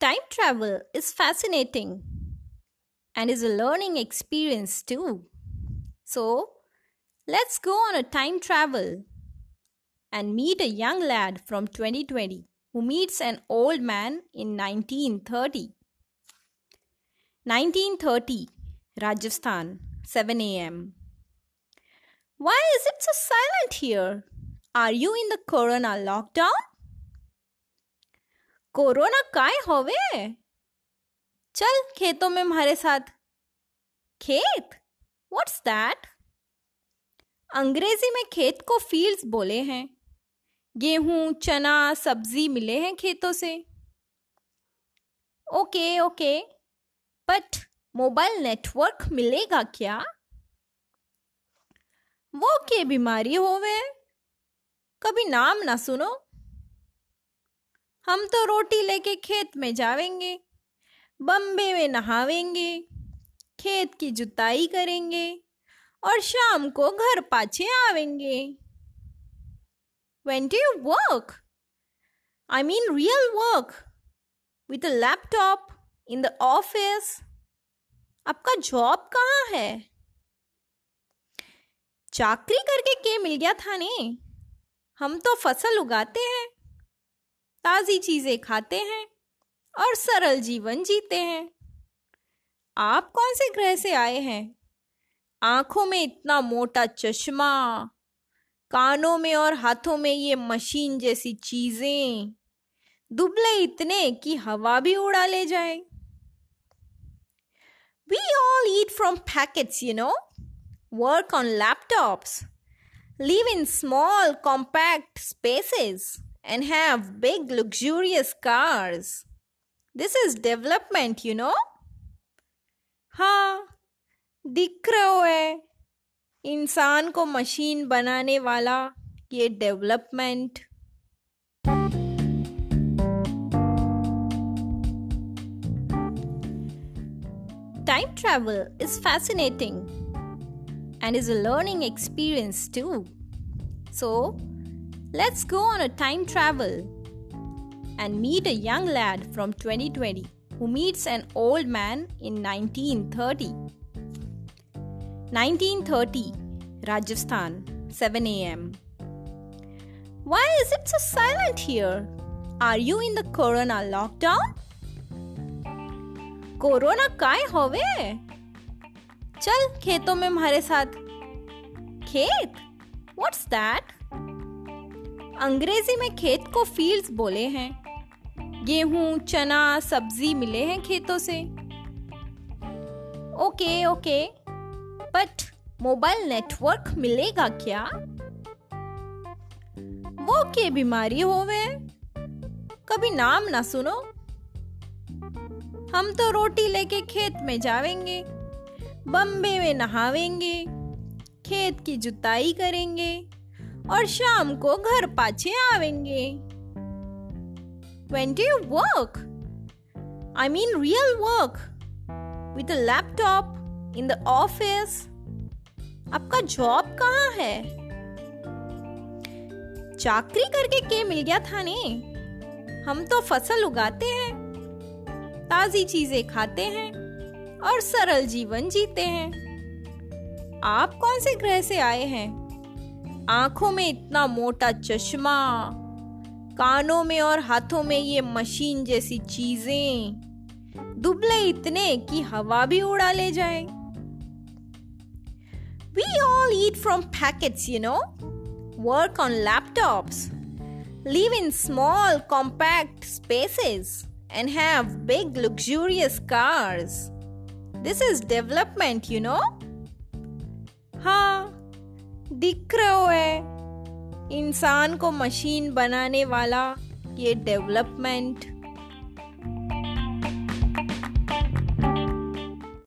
Time travel is fascinating and is a learning experience too. So, let's go on a time travel and meet a young lad from 2020 who meets an old man in 1930. 1930, Rajasthan, 7 am. Why is it so silent here? Are you in the corona lockdown? Corona काय होवे? चल खेतों में हमारे साथ। खेत? What's that अंग्रेज़ी में खेत को फील्ड्स बोले हैं। गेहूँ, चना, सब्ज़ी मिले हैं खेतों से। Okay okay. But mobile network मिलेगा क्या? वो के बीमारी होवे? कभी नाम ना सुनो। हम तो रोटी लेके खेत में जावेंगे, बम्बे में नहावेंगे, खेत की जुताई करेंगे और शाम को घर पाछे आवेंगे When do you work? I mean real work. With a laptop, in the office. आपका जॉब कहाँ है चाकरी करके के मिल गया था ने हम तो फ़सल उगाते हैं ताजी चीज़ें खाते हैं और सरल जीवन जीते हैं। आप कौन से ग्रह से आए हैं? आँखों में इतना मोटा चश्मा कानों में और हाथों में ये मशीन जैसी चीज़ें दुबले इतने कि हवा भी उड़ा ले जाए। We all eat from packets you know work on laptops live in small compact spaces, and have big, luxurious cars. This is development, you know? हाँ दिख रहा है इंसान को मशीन बनाने वाला ये development Time travel is fascinating and is a learning experience too. So, let's go on a time travel and meet a young lad from 2020 who meets an old man in 1930. 1930, Rajasthan, 7 am. Why is it so silent here? Are you in the corona lockdown? Corona काय होवे चल खेतों में हमारे साथ खेत what's that अंग्रेज़ी में खेत को फील्ड्स बोले हैं। गेहूँ, चना, सब्ज़ी मिले हैं खेतों से। Okay okay. But mobile network मिलेगा क्या? वो के बीमारी हो होवे? कभी नाम ना सुनो। हम तो रोटी लेके खेत में जावेंगे। बम्बे में नहावेंगे। खेत की जुताई करेंगे। और शाम को घर पाछे आवेंगे When do you work? I mean real work. With a laptop, in the office. आपका जॉब कहाँ है चाकरी करके के मिल गया था ने हम तो फ़सल उगाते हैं, ताजी चीज़ें खाते हैं, और सरल जीवन जीते हैं आप कौन से ग्रह से आए हैं आँखों में इतना मोटा चश्मा, कानों में और हाथों में ये मशीन जैसी चीज़ें, दुबले इतने कि हवा भी उड़ा ले जाए। We all eat from packets you know work on laptop live in small compact spaces and have big luxurious cars this is development you know हाँ दिख रहा है इंसान को मशीन बनाने वाला ये डेवलपमेंट।